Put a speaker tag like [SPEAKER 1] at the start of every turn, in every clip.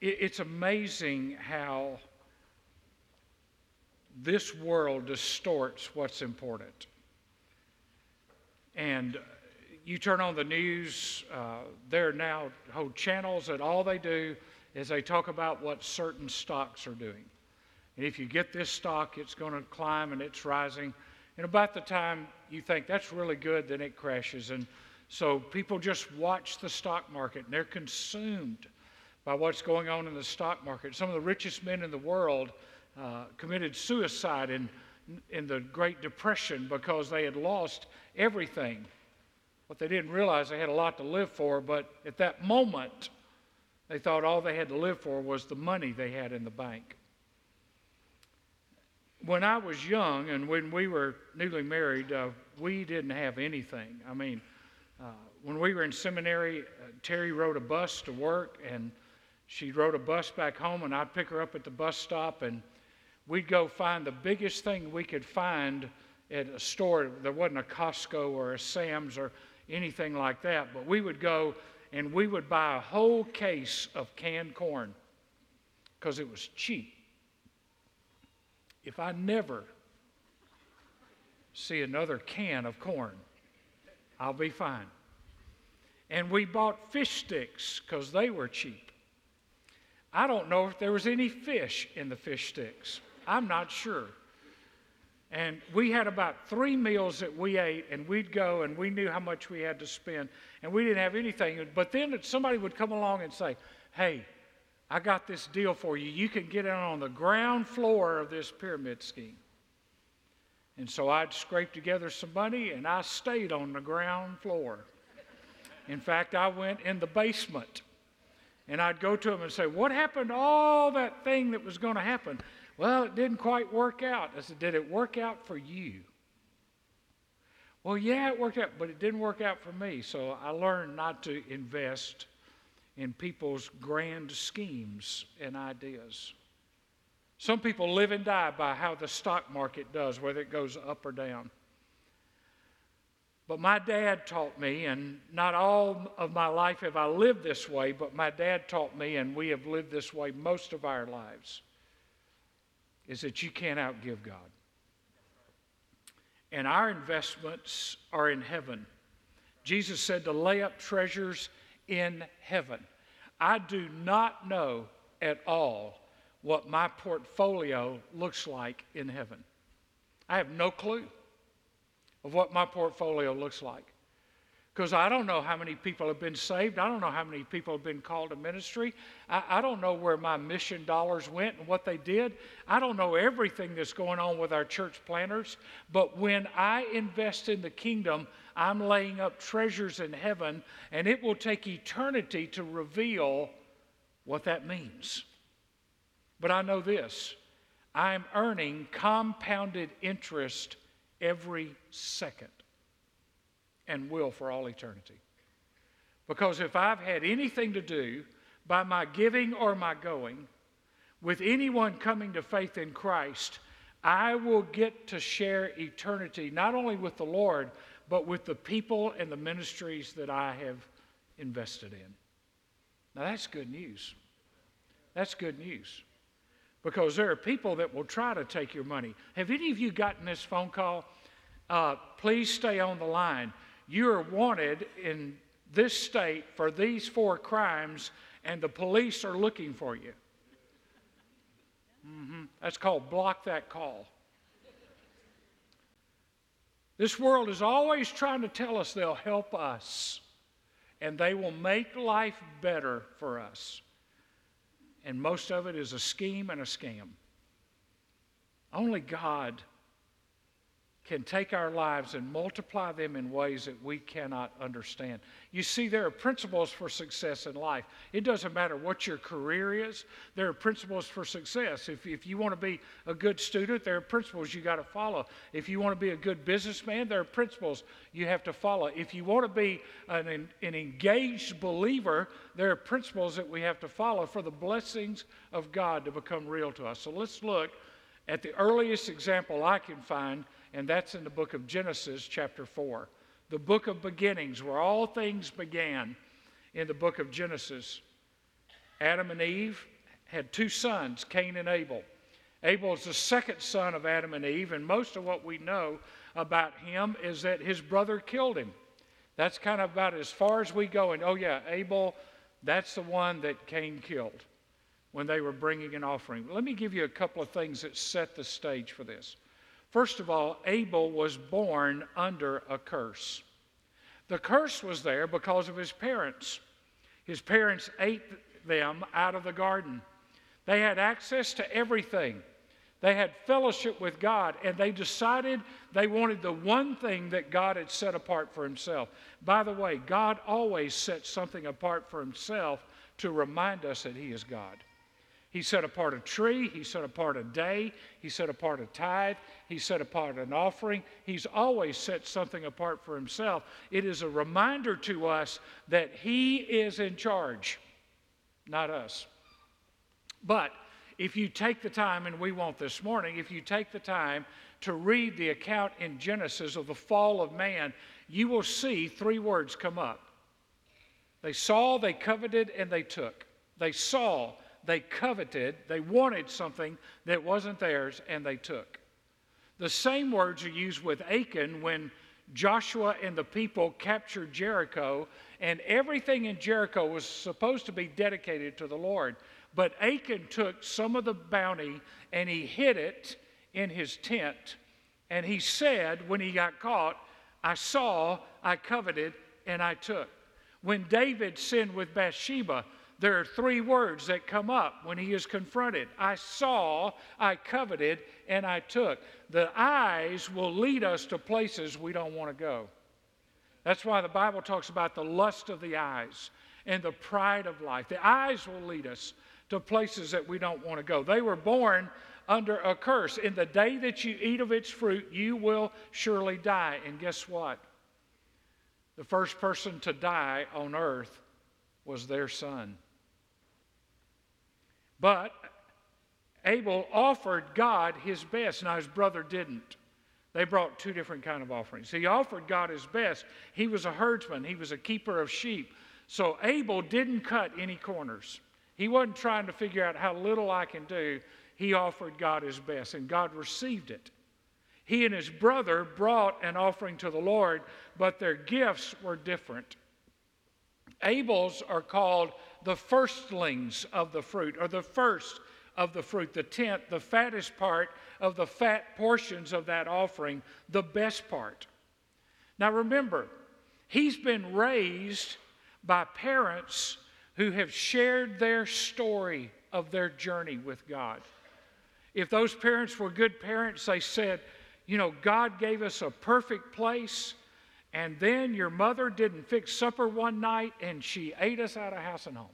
[SPEAKER 1] it, it's amazing how this world distorts what's important. And you turn on the news, uh, there now whole channels that all they do is they talk about what certain stocks are doing. And if you get this stock, it's going to climb and it's rising. And about the time you think that's really good, then it crashes. And so people just watch the stock market and they're consumed by what's going on in the stock market. Some of the richest men in the world uh, committed suicide in, in the Great Depression because they had lost everything. What they didn't realize, they had a lot to live for, but at that moment, they thought all they had to live for was the money they had in the bank. When I was young and when we were newly married, uh, we didn't have anything. I mean, uh, when we were in seminary, uh, Terry rode a bus to work, and she rode a bus back home, and I'd pick her up at the bus stop, and we'd go find the biggest thing we could find at a store. There wasn't a Costco or a Sam's or anything like that, but we would go and we would buy a whole case of canned corn because it was cheap. If I never see another can of corn, I'll be fine. And we bought fish sticks because they were cheap. I don't know if there was any fish in the fish sticks. I'm not sure. And we had about three meals that we ate, and we'd go and we knew how much we had to spend, and we didn't have anything. But then somebody would come along and say, Hey, I got this deal for you. You can get in on the ground floor of this pyramid scheme. And so I'd scrape together some money, and I stayed on the ground floor. In fact, I went in the basement, and I'd go to them and say, What happened to all that thing that was going to happen? Well, it didn't quite work out. I said, Did it work out for you? Well, yeah, it worked out, but it didn't work out for me. So I learned not to invest in people's grand schemes and ideas. Some people live and die by how the stock market does, whether it goes up or down. But my dad taught me, and not all of my life have I lived this way, but my dad taught me, and we have lived this way most of our lives is that you can't outgive God. And our investments are in heaven. Jesus said to lay up treasures in heaven. I do not know at all what my portfolio looks like in heaven. I have no clue of what my portfolio looks like. Because I don't know how many people have been saved. I don't know how many people have been called to ministry. I, I, don't know where my mission dollars went and what they did. I don't know everything that's going on with our church planners. But when I invest in the kingdom, I'm laying up treasures in heaven, and it will take eternity to reveal what that means. But I know this I'm earning compounded interest every second and will for all eternity. Because if I've had anything to do by my giving or my going with anyone coming to faith in Christ, I will get to share eternity not only with the Lord, but with the people and the ministries that I have invested in. Now, that's good news. That's good news. Because there are people that will try to take your money. Have any of you gotten this phone call? Uh, please stay on the line you are wanted in this state for these four crimes, and the police are looking for you. Mm-hmm. That's called block that call. This world is always trying to tell us they'll help us and they will make life better for us. And most of it is a scheme and a scam. Only God can take our lives and multiply them in ways that we cannot understand. You see, there are principles for success in life. It doesn't matter what your career is, there are principles for success. If, if you want to be a good student, there are principles you got to follow. If you want to be a good businessman, there are principles you have to follow. If you want to be an, an engaged believer, there are principles that we have to follow for the blessings of God to become real to us. So let's look at the earliest example I can find and that's in the book of Genesis, chapter 4. The book of beginnings, where all things began in the book of Genesis. Adam and Eve had two sons, Cain and Abel. Abel is the second son of Adam and Eve, and most of what we know about him is that his brother killed him. That's kind of about as far as we go. And oh, yeah, Abel, that's the one that Cain killed when they were bringing an offering. Let me give you a couple of things that set the stage for this. First of all, Abel was born under a curse. The curse was there because of his parents. His parents ate them out of the garden. They had access to everything. They had fellowship with God, and they decided they wanted the one thing that God had set apart for Himself. By the way, God always sets something apart for Himself to remind us that He is God. He set apart a tree, He set apart a day, He set apart a tithe, He set apart an offering. He's always set something apart for Himself. It is a reminder to us that He is in charge, not us. But if you take the time, and we won't this morning, if you take the time to read the account in Genesis of the fall of man, you will see three words come up. They saw, they coveted, and they took. They saw, they coveted, they wanted something that wasn't theirs, and they took. The same words are used with Achan when Joshua and the people captured Jericho, and everything in Jericho was supposed to be dedicated to the Lord. But Achan took some of the bounty and he hid it in his tent. And he said, when he got caught, I saw, I coveted, and I took. When David sinned with Bathsheba, there are three words that come up when he is confronted I saw, I coveted, and I took. The eyes will lead us to places we don't want to go. That's why the Bible talks about the lust of the eyes and the pride of life. The eyes will lead us to places that we don't want to go. They were born under a curse. In the day that you eat of its fruit, you will surely die. And guess what? The first person to die on earth was their son. But Abel offered God his best. Now his brother didn't. They brought two different kind of offerings. He offered God his best. He was a herdsman. He was a keeper of sheep. So Abel didn't cut any corners. He wasn't trying to figure out how little I can do. He offered God his best, and God received it. He and his brother brought an offering to the Lord, but their gifts were different. Abel's are called the firstlings of the fruit, or the first of the fruit, the tenth, the fattest part of the fat portions of that offering, the best part. Now remember, he's been raised by parents who have shared their story of their journey with God. If those parents were good parents, they said, you know, God gave us a perfect place, and then your mother didn't fix supper one night and she ate us out of house and home.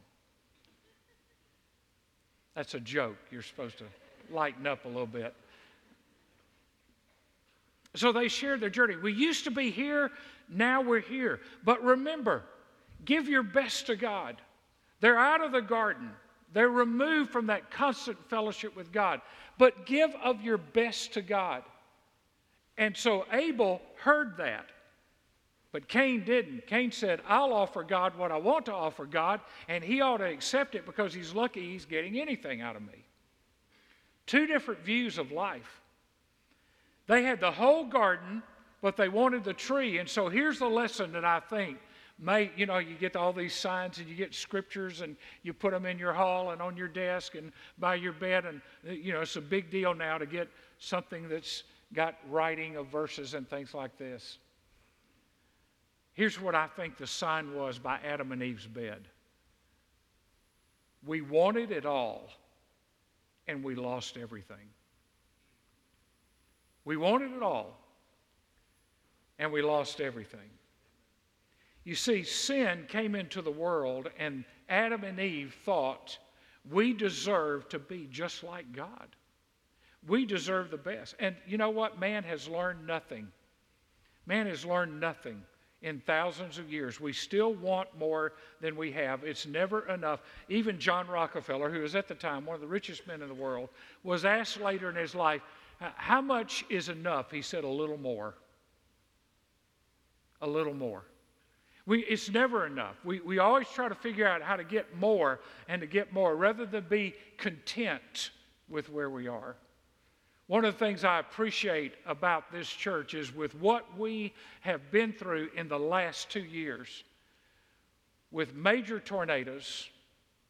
[SPEAKER 1] That's a joke. You're supposed to lighten up a little bit. So they shared their journey. We used to be here, now we're here. But remember, give your best to God. They're out of the garden. They're removed from that constant fellowship with God. But give of your best to God. And so Abel heard that. But Cain didn't. Cain said, I'll offer God what I want to offer God, and he ought to accept it because he's lucky he's getting anything out of me. Two different views of life. They had the whole garden, but they wanted the tree. And so here's the lesson that I think may, you know, you get all these signs and you get scriptures and you put them in your hall and on your desk and by your bed. And, you know, it's a big deal now to get something that's got writing of verses and things like this. Here's what I think the sign was by Adam and Eve's bed we wanted it all and we lost everything. We wanted it all and we lost everything. You see, sin came into the world, and Adam and Eve thought we deserve to be just like God. We deserve the best. And you know what? Man has learned nothing. Man has learned nothing in thousands of years. We still want more than we have. It's never enough. Even John Rockefeller, who was at the time one of the richest men in the world, was asked later in his life, How much is enough? He said, A little more. A little more. We, it's never enough. We, we always try to figure out how to get more and to get more rather than be content with where we are. One of the things I appreciate about this church is with what we have been through in the last two years, with major tornadoes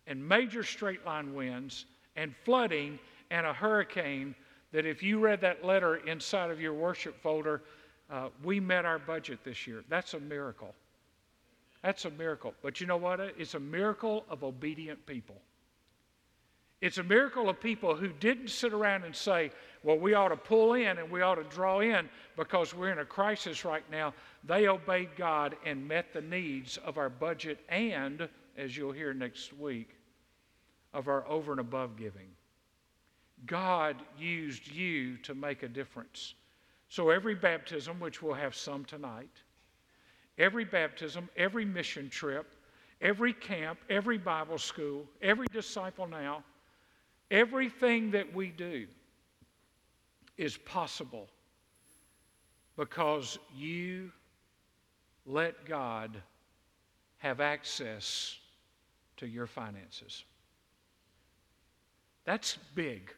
[SPEAKER 1] and major straight line winds and flooding and a hurricane, that if you read that letter inside of your worship folder, uh, we met our budget this year. That's a miracle. That's a miracle. But you know what? It's a miracle of obedient people. It's a miracle of people who didn't sit around and say, well, we ought to pull in and we ought to draw in because we're in a crisis right now. They obeyed God and met the needs of our budget and, as you'll hear next week, of our over and above giving. God used you to make a difference. So every baptism, which we'll have some tonight, every baptism, every mission trip, every camp, every Bible school, every disciple now, Everything that we do is possible because you let God have access to your finances. That's big.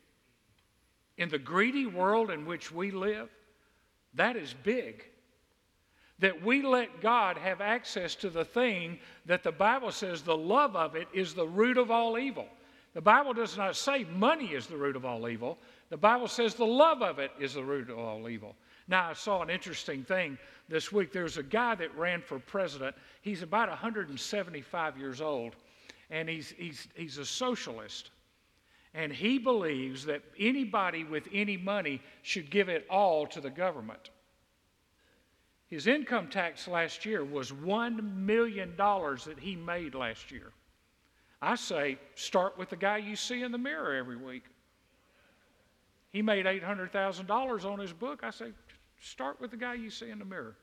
[SPEAKER 1] In the greedy world in which we live, that is big. That we let God have access to the thing that the Bible says the love of it is the root of all evil. The Bible does not say money is the root of all evil. The Bible says the love of it is the root of all evil. Now, I saw an interesting thing this week. There's a guy that ran for president. He's about 175 years old, and he's, he's, he's a socialist. And he believes that anybody with any money should give it all to the government. His income tax last year was $1 million that he made last year. I say, start with the guy you see in the mirror every week. He made $800,000 on his book. I say, start with the guy you see in the mirror.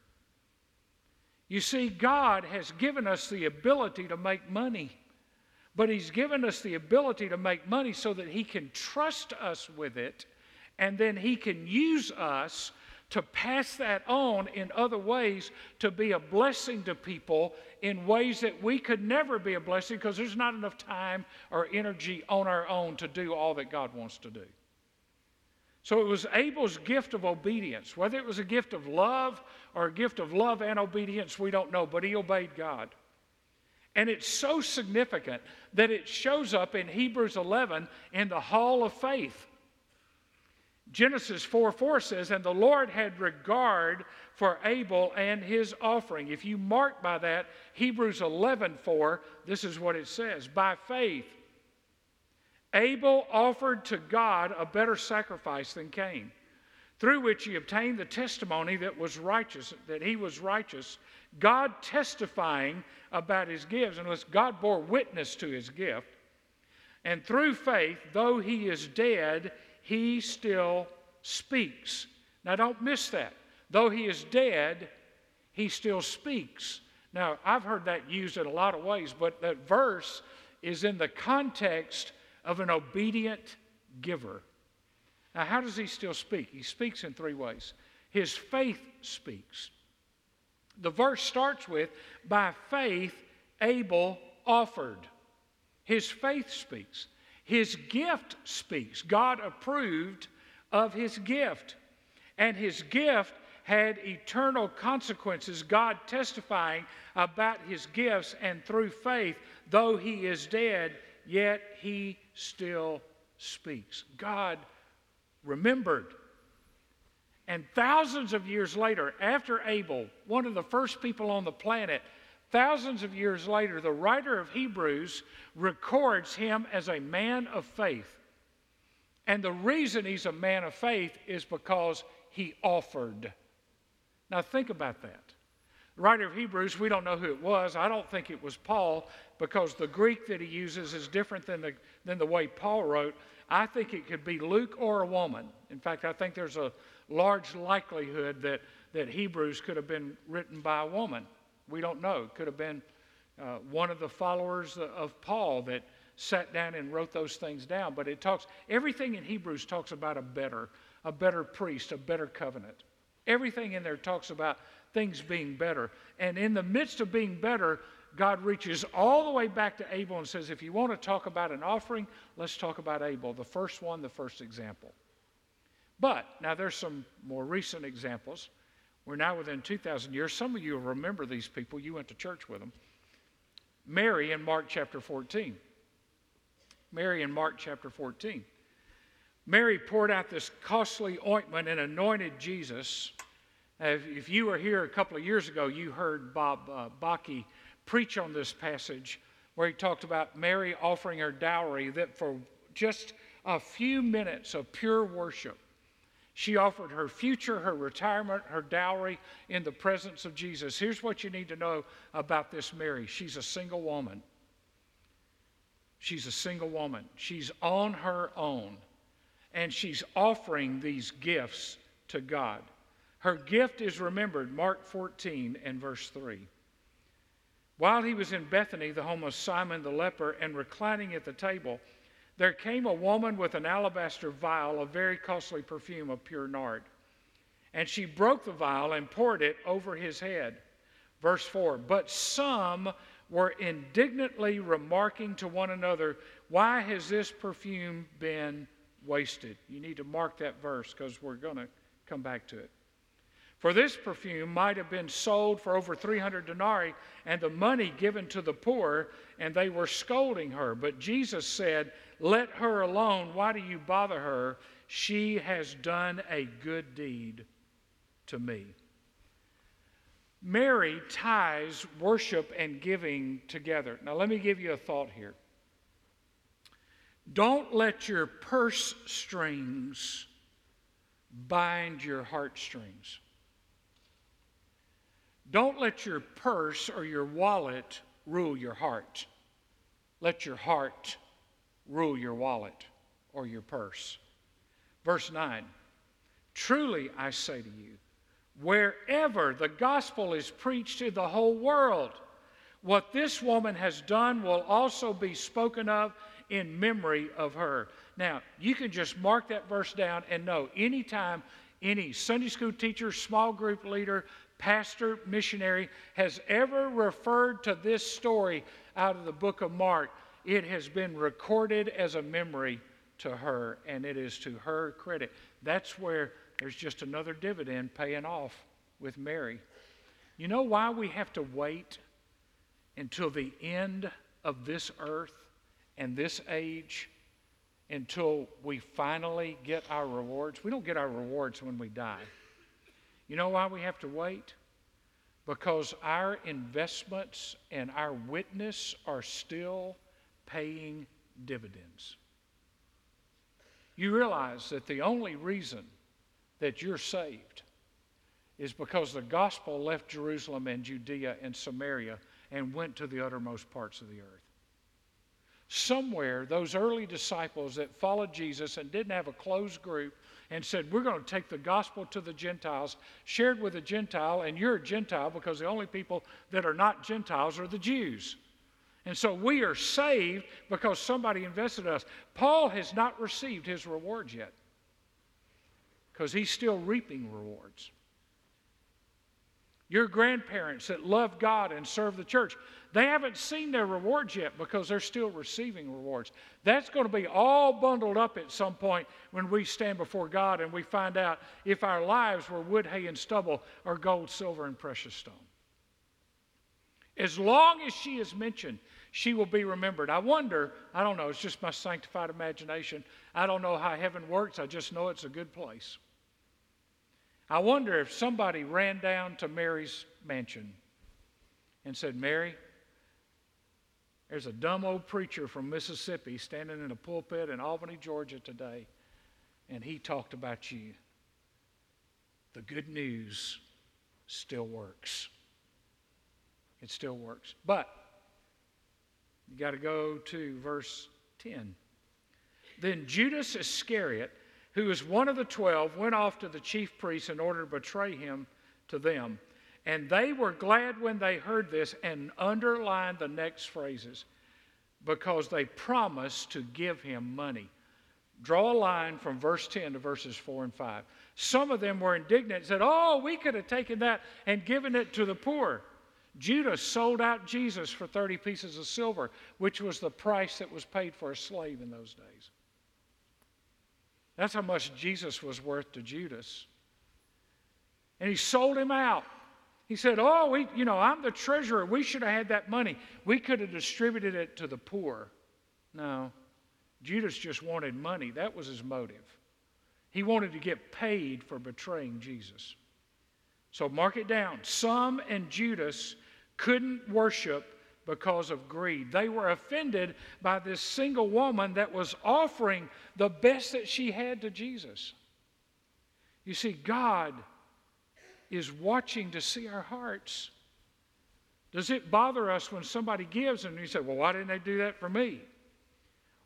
[SPEAKER 1] You see, God has given us the ability to make money, but He's given us the ability to make money so that He can trust us with it, and then He can use us to pass that on in other ways to be a blessing to people in ways that we could never be a blessing because there's not enough time or energy on our own to do all that God wants to do. So it was Abel's gift of obedience. Whether it was a gift of love or a gift of love and obedience, we don't know, but he obeyed God. And it's so significant that it shows up in Hebrews 11 in the hall of faith. Genesis 4 4 says, And the Lord had regard for Abel and his offering. If you mark by that, Hebrews 11 4, this is what it says By faith, Abel offered to God a better sacrifice than Cain, through which he obtained the testimony that was righteous, that he was righteous, God testifying about his gifts, unless God bore witness to his gift. And through faith, though he is dead, he still speaks. Now, don't miss that. Though he is dead, he still speaks. Now, I've heard that used in a lot of ways, but that verse is in the context of an obedient giver. Now, how does he still speak? He speaks in three ways. His faith speaks. The verse starts with, By faith, Abel offered. His faith speaks. His gift speaks. God approved of his gift. And his gift had eternal consequences. God testifying about his gifts, and through faith, though he is dead, yet he still speaks. God remembered. And thousands of years later, after Abel, one of the first people on the planet, Thousands of years later, the writer of Hebrews records him as a man of faith. And the reason he's a man of faith is because he offered. Now, think about that. The writer of Hebrews, we don't know who it was. I don't think it was Paul because the Greek that he uses is different than the, than the way Paul wrote. I think it could be Luke or a woman. In fact, I think there's a large likelihood that, that Hebrews could have been written by a woman. We don't know. It could have been uh, one of the followers of Paul that sat down and wrote those things down. But it talks, everything in Hebrews talks about a better, a better priest, a better covenant. Everything in there talks about things being better. And in the midst of being better, God reaches all the way back to Abel and says, if you want to talk about an offering, let's talk about Abel, the first one, the first example. But now there's some more recent examples. We're now within 2,000 years. Some of you will remember these people. You went to church with them. Mary in Mark chapter 14. Mary in Mark chapter 14. Mary poured out this costly ointment and anointed Jesus. If you were here a couple of years ago, you heard Bob uh, Baki preach on this passage where he talked about Mary offering her dowry that for just a few minutes of pure worship, she offered her future, her retirement, her dowry in the presence of Jesus. Here's what you need to know about this Mary she's a single woman. She's a single woman. She's on her own, and she's offering these gifts to God. Her gift is remembered, Mark 14 and verse 3. While he was in Bethany, the home of Simon the leper, and reclining at the table, there came a woman with an alabaster vial of very costly perfume of pure nard. And she broke the vial and poured it over his head. Verse 4 But some were indignantly remarking to one another, Why has this perfume been wasted? You need to mark that verse because we're going to come back to it. For this perfume might have been sold for over 300 denarii and the money given to the poor, and they were scolding her. But Jesus said, Let her alone. Why do you bother her? She has done a good deed to me. Mary ties worship and giving together. Now, let me give you a thought here. Don't let your purse strings bind your heartstrings. Don't let your purse or your wallet rule your heart. Let your heart rule your wallet or your purse. Verse 9 Truly I say to you, wherever the gospel is preached to the whole world, what this woman has done will also be spoken of in memory of her. Now, you can just mark that verse down and know anytime any Sunday school teacher, small group leader, pastor, missionary has ever referred to this story out of the book of Mark, it has been recorded as a memory to her, and it is to her credit. That's where there's just another dividend paying off with Mary. You know why we have to wait until the end of this earth and this age until we finally get our rewards? We don't get our rewards when we die. You know why we have to wait? Because our investments and our witness are still paying dividends. You realize that the only reason that you're saved is because the gospel left Jerusalem and Judea and Samaria and went to the uttermost parts of the earth. Somewhere, those early disciples that followed Jesus and didn't have a closed group and said, We're going to take the gospel to the Gentiles, shared with a Gentile, and you're a Gentile because the only people that are not Gentiles are the Jews. And so we are saved because somebody invested in us. Paul has not received his rewards yet because he's still reaping rewards. Your grandparents that love God and serve the church, they haven't seen their rewards yet because they're still receiving rewards. That's going to be all bundled up at some point when we stand before God and we find out if our lives were wood, hay, and stubble or gold, silver, and precious stone. As long as she is mentioned, she will be remembered. I wonder, I don't know, it's just my sanctified imagination. I don't know how heaven works, I just know it's a good place. I wonder if somebody ran down to Mary's mansion and said, Mary, there's a dumb old preacher from Mississippi standing in a pulpit in Albany, Georgia today, and he talked about you. The good news still works. It still works. But you got to go to verse 10. Then Judas Iscariot, who was one of the twelve, went off to the chief priests in order to betray him to them. And they were glad when they heard this and underlined the next phrases because they promised to give him money. Draw a line from verse 10 to verses 4 and 5. Some of them were indignant and said, Oh, we could have taken that and given it to the poor. Judas sold out Jesus for 30 pieces of silver, which was the price that was paid for a slave in those days. That's how much Jesus was worth to Judas. And he sold him out. He said, Oh, we, you know, I'm the treasurer. We should have had that money. We could have distributed it to the poor. No. Judas just wanted money. That was his motive. He wanted to get paid for betraying Jesus. So mark it down. Some and Judas couldn't worship because of greed. They were offended by this single woman that was offering the best that she had to Jesus. You see, God is watching to see our hearts. Does it bother us when somebody gives and you say, Well, why didn't they do that for me?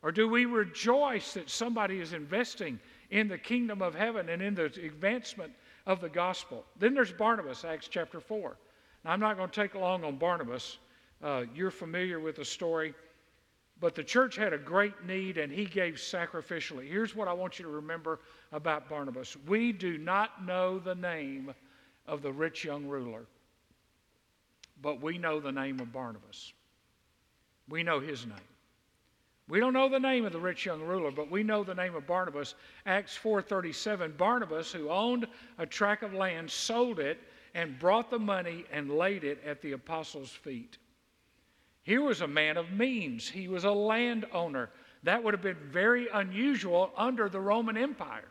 [SPEAKER 1] Or do we rejoice that somebody is investing in the kingdom of heaven and in the advancement of the gospel? Then there's Barnabas, Acts chapter 4. Now, I'm not going to take long on Barnabas. Uh, you're familiar with the story. But the church had a great need and he gave sacrificially. Here's what I want you to remember about Barnabas we do not know the name of the rich young ruler, but we know the name of Barnabas. We know his name. We don't know the name of the rich young ruler, but we know the name of Barnabas. Acts 4:37 Barnabas, who owned a tract of land, sold it and brought the money and laid it at the apostles' feet. Here was a man of means. He was a landowner. That would have been very unusual under the Roman Empire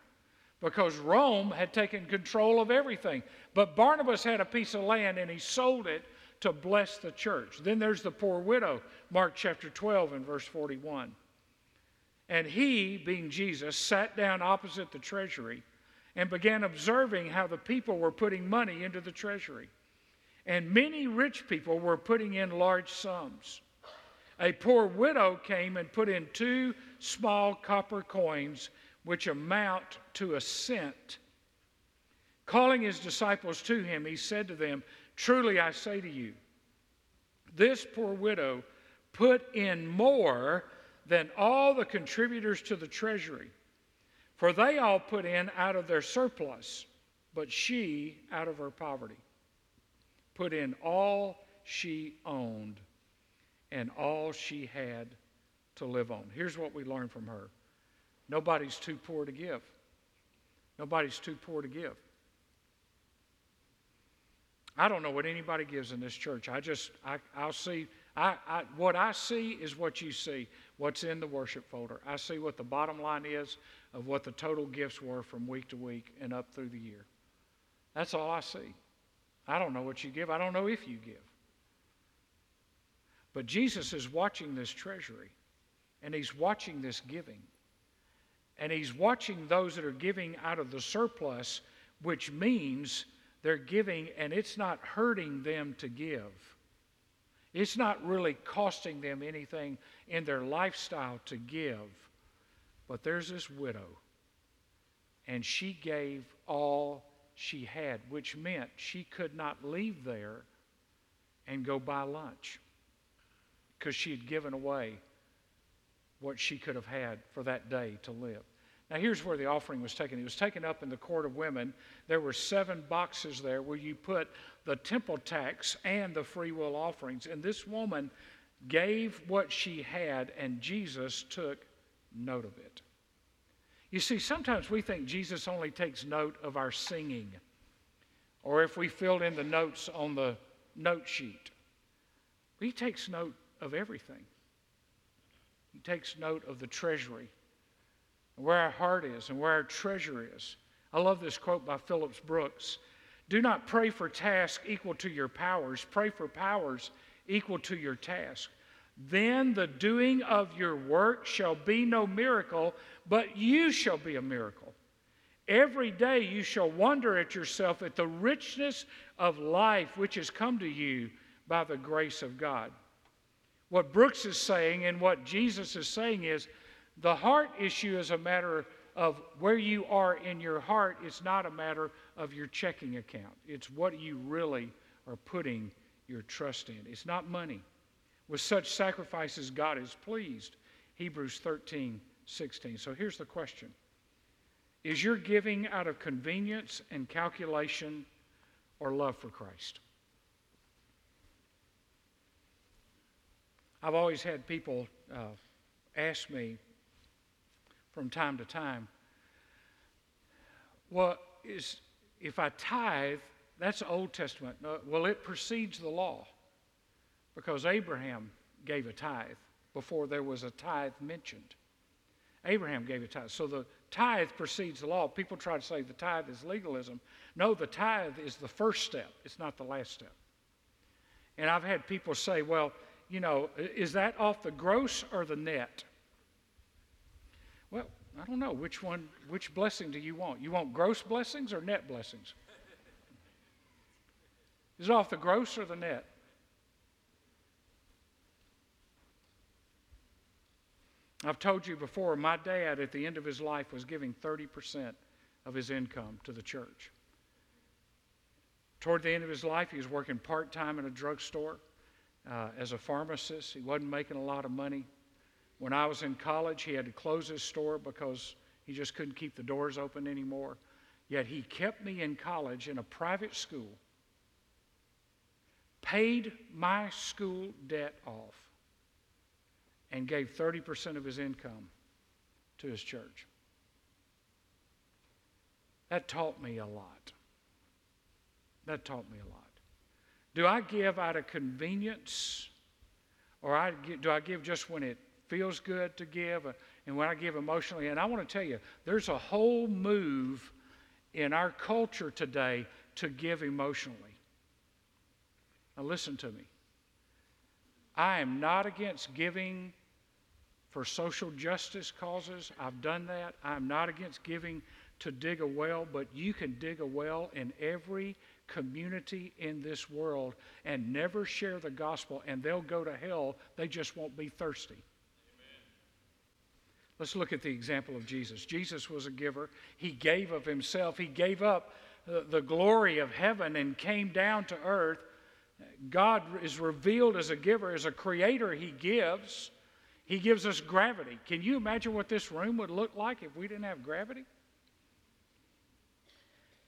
[SPEAKER 1] because Rome had taken control of everything. But Barnabas had a piece of land and he sold it to bless the church. Then there's the poor widow, Mark chapter 12 and verse 41. And he, being Jesus, sat down opposite the treasury and began observing how the people were putting money into the treasury. And many rich people were putting in large sums. A poor widow came and put in two small copper coins, which amount to a cent. Calling his disciples to him, he said to them, Truly I say to you, this poor widow put in more than all the contributors to the treasury, for they all put in out of their surplus, but she, out of her poverty, put in all she owned and all she had to live on. Here's what we learn from her nobody's too poor to give. Nobody's too poor to give. I don't know what anybody gives in this church. I just, I, I'll see, I, I, what I see is what you see, what's in the worship folder. I see what the bottom line is of what the total gifts were from week to week and up through the year. That's all I see. I don't know what you give. I don't know if you give. But Jesus is watching this treasury, and he's watching this giving. And he's watching those that are giving out of the surplus, which means they're giving and it's not hurting them to give. It's not really costing them anything in their lifestyle to give. But there's this widow, and she gave all she had, which meant she could not leave there and go buy lunch because she had given away what she could have had for that day to live. Now, here's where the offering was taken. It was taken up in the court of women. There were seven boxes there where you put the temple tax and the free will offerings. And this woman gave what she had, and Jesus took note of it. You see, sometimes we think Jesus only takes note of our singing, or if we filled in the notes on the note sheet. He takes note of everything. He takes note of the treasury where our heart is and where our treasure is. I love this quote by Phillips Brooks Do not pray for tasks equal to your powers, pray for powers equal to your task. Then the doing of your work shall be no miracle, but you shall be a miracle. Every day you shall wonder at yourself at the richness of life which has come to you by the grace of God. What Brooks is saying and what Jesus is saying is the heart issue is a matter of where you are in your heart. It's not a matter of your checking account. It's what you really are putting your trust in. It's not money. With such sacrifices, God is pleased. Hebrews 13 16. So here's the question Is your giving out of convenience and calculation or love for Christ? I've always had people uh, ask me from time to time, well, is, if I tithe, that's Old Testament. Well, it precedes the law because Abraham gave a tithe before there was a tithe mentioned. Abraham gave a tithe. So the tithe precedes the law. People try to say the tithe is legalism. No, the tithe is the first step, it's not the last step. And I've had people say, well, you know, is that off the gross or the net? Well, I don't know. Which one, which blessing do you want? You want gross blessings or net blessings? Is it off the gross or the net? I've told you before, my dad at the end of his life was giving 30% of his income to the church. Toward the end of his life, he was working part time in a drugstore uh, as a pharmacist. He wasn't making a lot of money. When I was in college, he had to close his store because he just couldn't keep the doors open anymore. Yet he kept me in college in a private school, paid my school debt off, and gave 30% of his income to his church. That taught me a lot. That taught me a lot. Do I give out of convenience? Or I, do I give just when it feels good to give uh, and when I give emotionally? And I want to tell you, there's a whole move in our culture today to give emotionally. Now, listen to me. I am not against giving for social justice causes. I've done that. I'm not against giving to dig a well, but you can dig a well in every community in this world and never share the gospel, and they'll go to hell. They just won't be thirsty. Amen. Let's look at the example of Jesus. Jesus was a giver, he gave of himself, he gave up the glory of heaven and came down to earth. God is revealed as a giver, as a creator, he gives. He gives us gravity. Can you imagine what this room would look like if we didn't have gravity?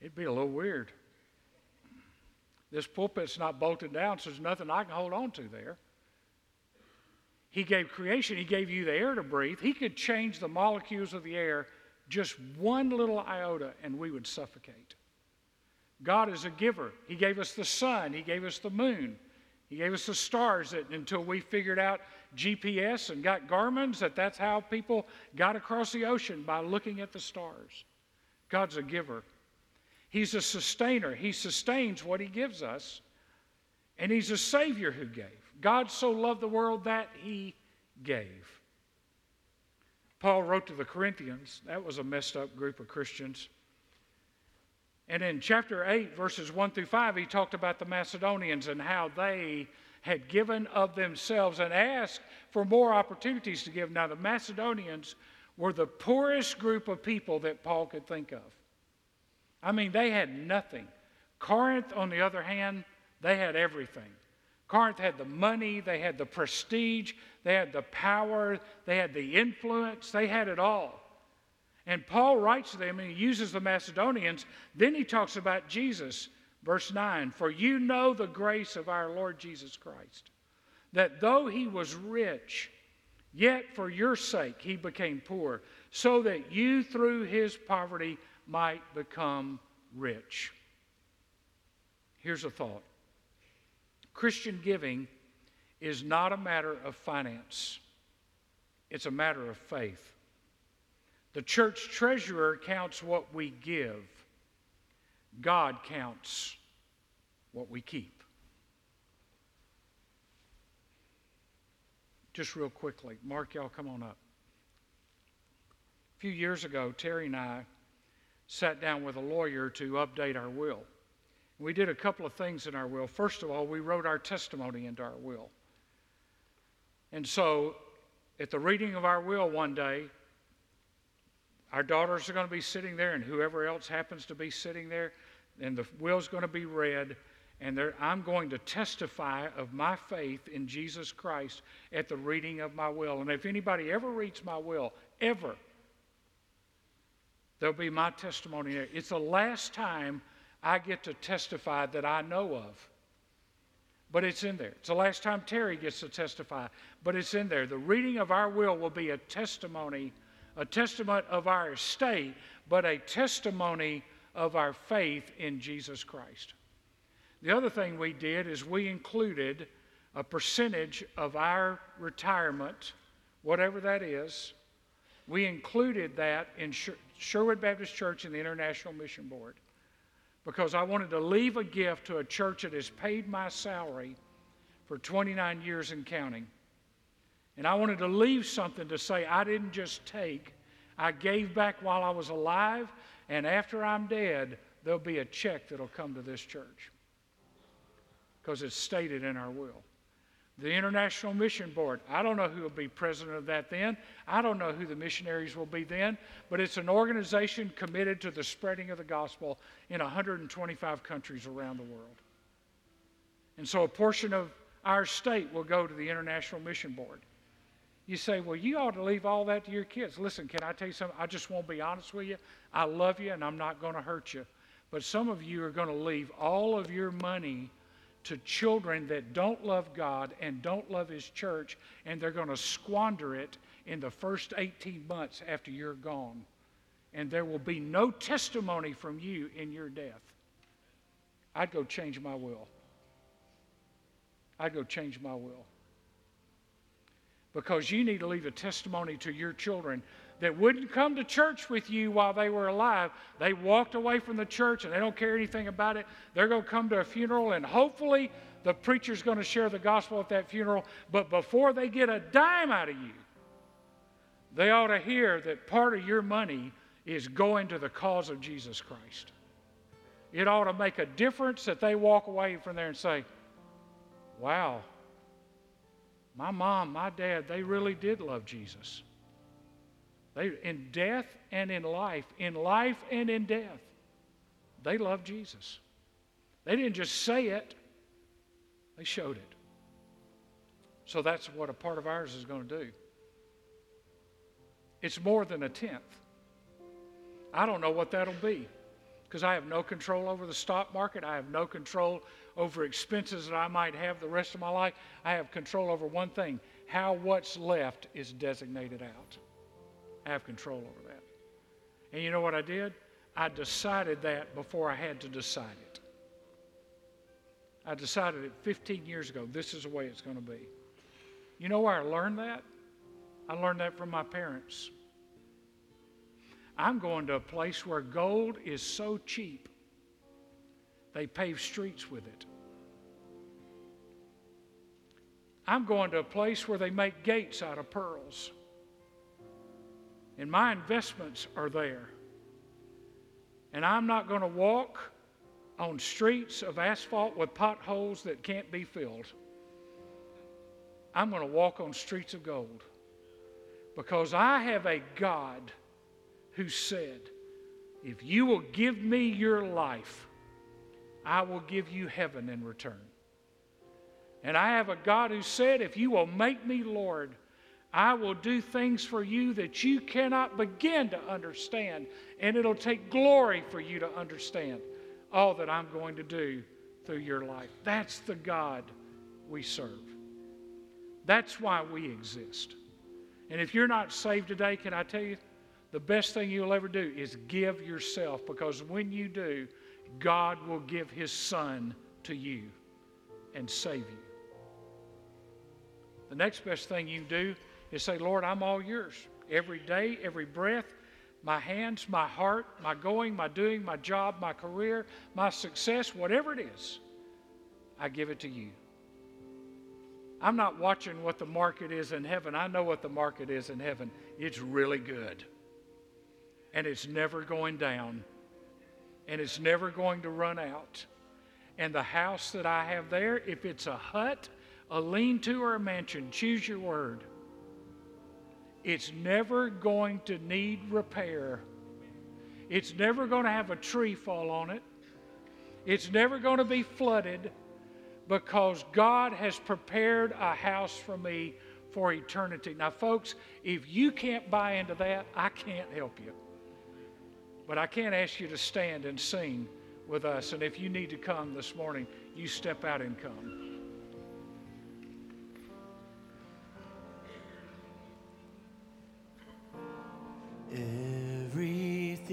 [SPEAKER 1] It'd be a little weird. This pulpit's not bolted down, so there's nothing I can hold on to there. He gave creation, He gave you the air to breathe. He could change the molecules of the air just one little iota, and we would suffocate. God is a giver. He gave us the sun, He gave us the moon, He gave us the stars that, until we figured out GPS and got Garmin's, that that's how people got across the ocean by looking at the stars. God's a giver. He's a sustainer. He sustains what He gives us. And He's a Savior who gave. God so loved the world that He gave. Paul wrote to the Corinthians, that was a messed up group of Christians. And in chapter 8, verses 1 through 5, he talked about the Macedonians and how they had given of themselves and asked for more opportunities to give. Now, the Macedonians were the poorest group of people that Paul could think of. I mean, they had nothing. Corinth, on the other hand, they had everything. Corinth had the money, they had the prestige, they had the power, they had the influence, they had it all. And Paul writes to them and he uses the Macedonians. Then he talks about Jesus, verse 9 For you know the grace of our Lord Jesus Christ, that though he was rich, yet for your sake he became poor, so that you through his poverty might become rich. Here's a thought Christian giving is not a matter of finance, it's a matter of faith. The church treasurer counts what we give, God counts what we keep. Just real quickly, Mark, y'all come on up. A few years ago, Terry and I sat down with a lawyer to update our will. We did a couple of things in our will. First of all, we wrote our testimony into our will. And so, at the reading of our will one day, our daughters are going to be sitting there, and whoever else happens to be sitting there, and the will's going to be read, and I'm going to testify of my faith in Jesus Christ at the reading of my will. And if anybody ever reads my will, ever. There'll be my testimony there. It's the last time I get to testify that I know of. But it's in there. It's the last time Terry gets to testify, but it's in there. The reading of our will will be a testimony, a testament of our estate, but a testimony of our faith in Jesus Christ. The other thing we did is we included a percentage of our retirement, whatever that is. We included that in Sherwood Baptist Church and the International Mission Board because I wanted to leave a gift to a church that has paid my salary for 29 years and counting. And I wanted to leave something to say I didn't just take, I gave back while I was alive, and after I'm dead, there'll be a check that'll come to this church because it's stated in our will the International Mission Board. I don't know who will be president of that then. I don't know who the missionaries will be then, but it's an organization committed to the spreading of the gospel in 125 countries around the world. And so a portion of our state will go to the International Mission Board. You say, well, you ought to leave all that to your kids. Listen, can I tell you something? I just won't be honest with you. I love you and I'm not going to hurt you. But some of you are going to leave all of your money to children that don't love God and don't love His church, and they're going to squander it in the first 18 months after you're gone. And there will be no testimony from you in your death. I'd go change my will. I'd go change my will. Because you need to leave a testimony to your children that wouldn't come to church with you while they were alive. They walked away from the church and they don't care anything about it. They're going to come to a funeral and hopefully the preacher's going to share the gospel at that funeral. But before they get a dime out of you, they ought to hear that part of your money is going to the cause of Jesus Christ. It ought to make a difference that they walk away from there and say, wow, my mom, my dad, they really did love Jesus. They, in death and in life, in life and in death, they love Jesus. They didn't just say it, they showed it. So that's what a part of ours is going to do. It's more than a tenth. I don't know what that'll be because I have no control over the stock market. I have no control over expenses that I might have the rest of my life. I have control over one thing how what's left is designated out have control over that. And you know what I did? I decided that before I had to decide it. I decided it 15 years ago this is the way it's going to be. You know where I learned that? I learned that from my parents. I'm going to a place where gold is so cheap, they pave streets with it. I'm going to a place where they make gates out of pearls and my investments are there. And I'm not going to walk on streets of asphalt with potholes that can't be filled. I'm going to walk on streets of gold because I have a God who said, If you will give me your life, I will give you heaven in return. And I have a God who said, If you will make me Lord, I will do things for you that you cannot begin to understand, and it'll take glory for you to understand all that I'm going to do through your life. That's the God we serve. That's why we exist. And if you're not saved today, can I tell you, the best thing you'll ever do is give yourself because when you do, God will give His Son to you and save you. The next best thing you do is say, Lord, I'm all yours. Every day, every breath, my hands, my heart, my going, my doing, my job, my career, my success, whatever it is, I give it to you. I'm not watching what the market is in heaven. I know what the market is in heaven. It's really good. And it's never going down. And it's never going to run out. And the house that I have there, if it's a hut, a lean to, or a mansion, choose your word it's never going to need repair. It's never going to have a tree fall on it. It's never going to be flooded because God has prepared a house for me for eternity. Now, folks, if you can't buy into that, I can't help you. But I can't ask you to stand and sing with us. And if you need to come this morning, you step out and come.
[SPEAKER 2] Everything,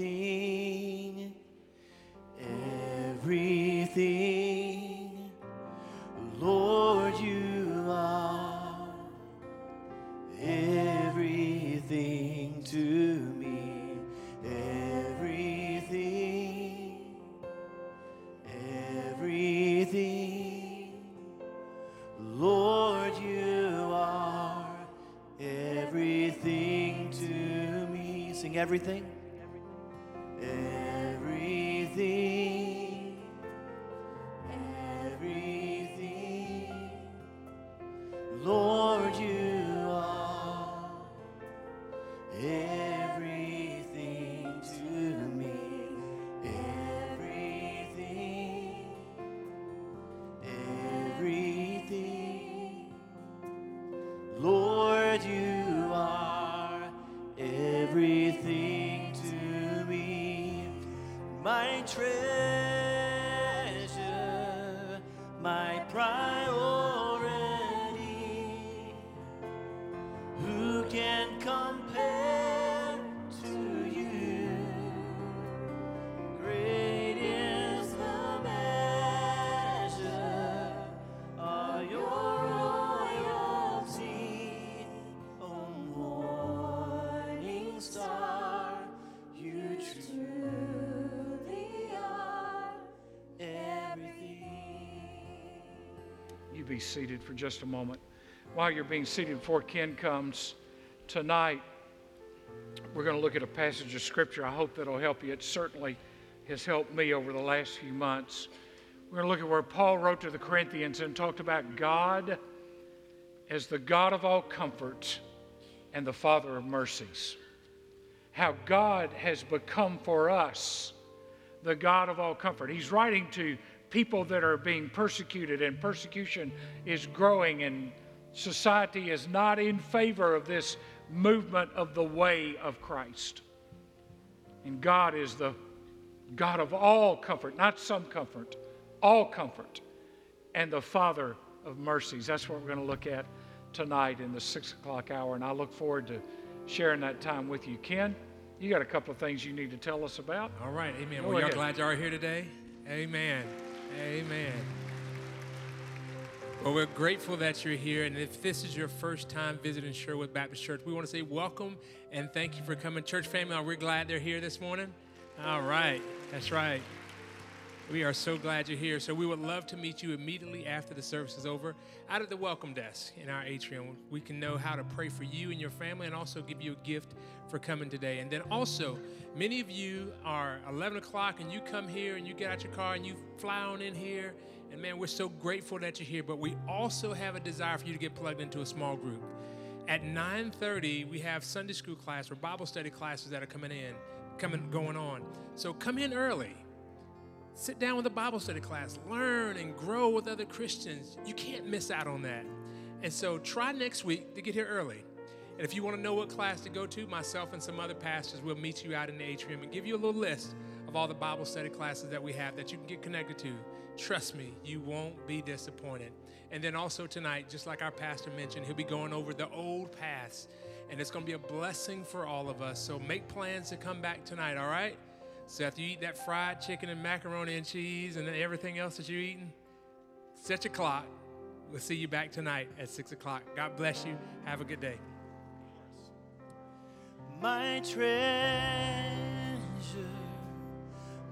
[SPEAKER 2] everything, Everything,
[SPEAKER 1] be seated for just a moment. While you're being seated before Ken comes tonight, we're going to look at a passage of Scripture. I hope that'll help you. It certainly has helped me over the last few months. We're going to look at where Paul wrote to the Corinthians and talked about God as the God of all comfort and the Father of mercies. How God has become for us the God of all comfort. He's writing to people that are being persecuted, and persecution is growing, and society is not in favor of this movement of the way of Christ. And God is the God of all comfort, not some comfort, all comfort, and the Father of mercies. That's what we're going to look at tonight in the six o'clock hour, and I look forward to sharing that time with you. Ken, you got a couple of things you need to tell us about.
[SPEAKER 3] All right, amen.
[SPEAKER 1] Go
[SPEAKER 3] Well, y'all glad y'all are here today? Amen. Amen. Well, we're grateful that you're here. And if this is your first time visiting Sherwood Baptist Church, we want to say welcome and thank you for coming. Church family, we're glad they're here this morning? All right, that's right. We are so glad you're here. So we would love to meet you immediately after the service is over out at the welcome desk in our atrium. We can know how to pray for you and your family and also give you a gift for coming today. And then also, many of you are 11 o'clock and you come here and you get out your car and you fly on in here. And man, we're so grateful that you're here. But we also have a desire for you to get plugged into a small group. At 9:30, we have Sunday school class or Bible study classes that are coming in, coming going on. So come in early. Sit down with a Bible study class, learn and grow with other Christians. You can't miss out on that. And so try next week to get here early. And if you want to know what class to go to, myself and some other pastors will meet you out in the atrium and give you a little list of all the Bible study classes that we have that you can get connected to. Trust me, you won't be disappointed. And then also tonight, just like our pastor mentioned, he'll be going over the old paths. And it's going to be a blessing for all of us. So make plans to come back tonight, all right? So after you eat that fried chicken and macaroni and cheese and everything else that you're eating, set your clock. We'll see you back tonight at 6 o'clock. God bless you. Have a good day.
[SPEAKER 2] my treasure,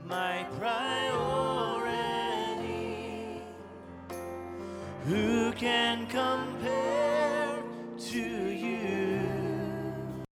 [SPEAKER 2] my priority. Who can compare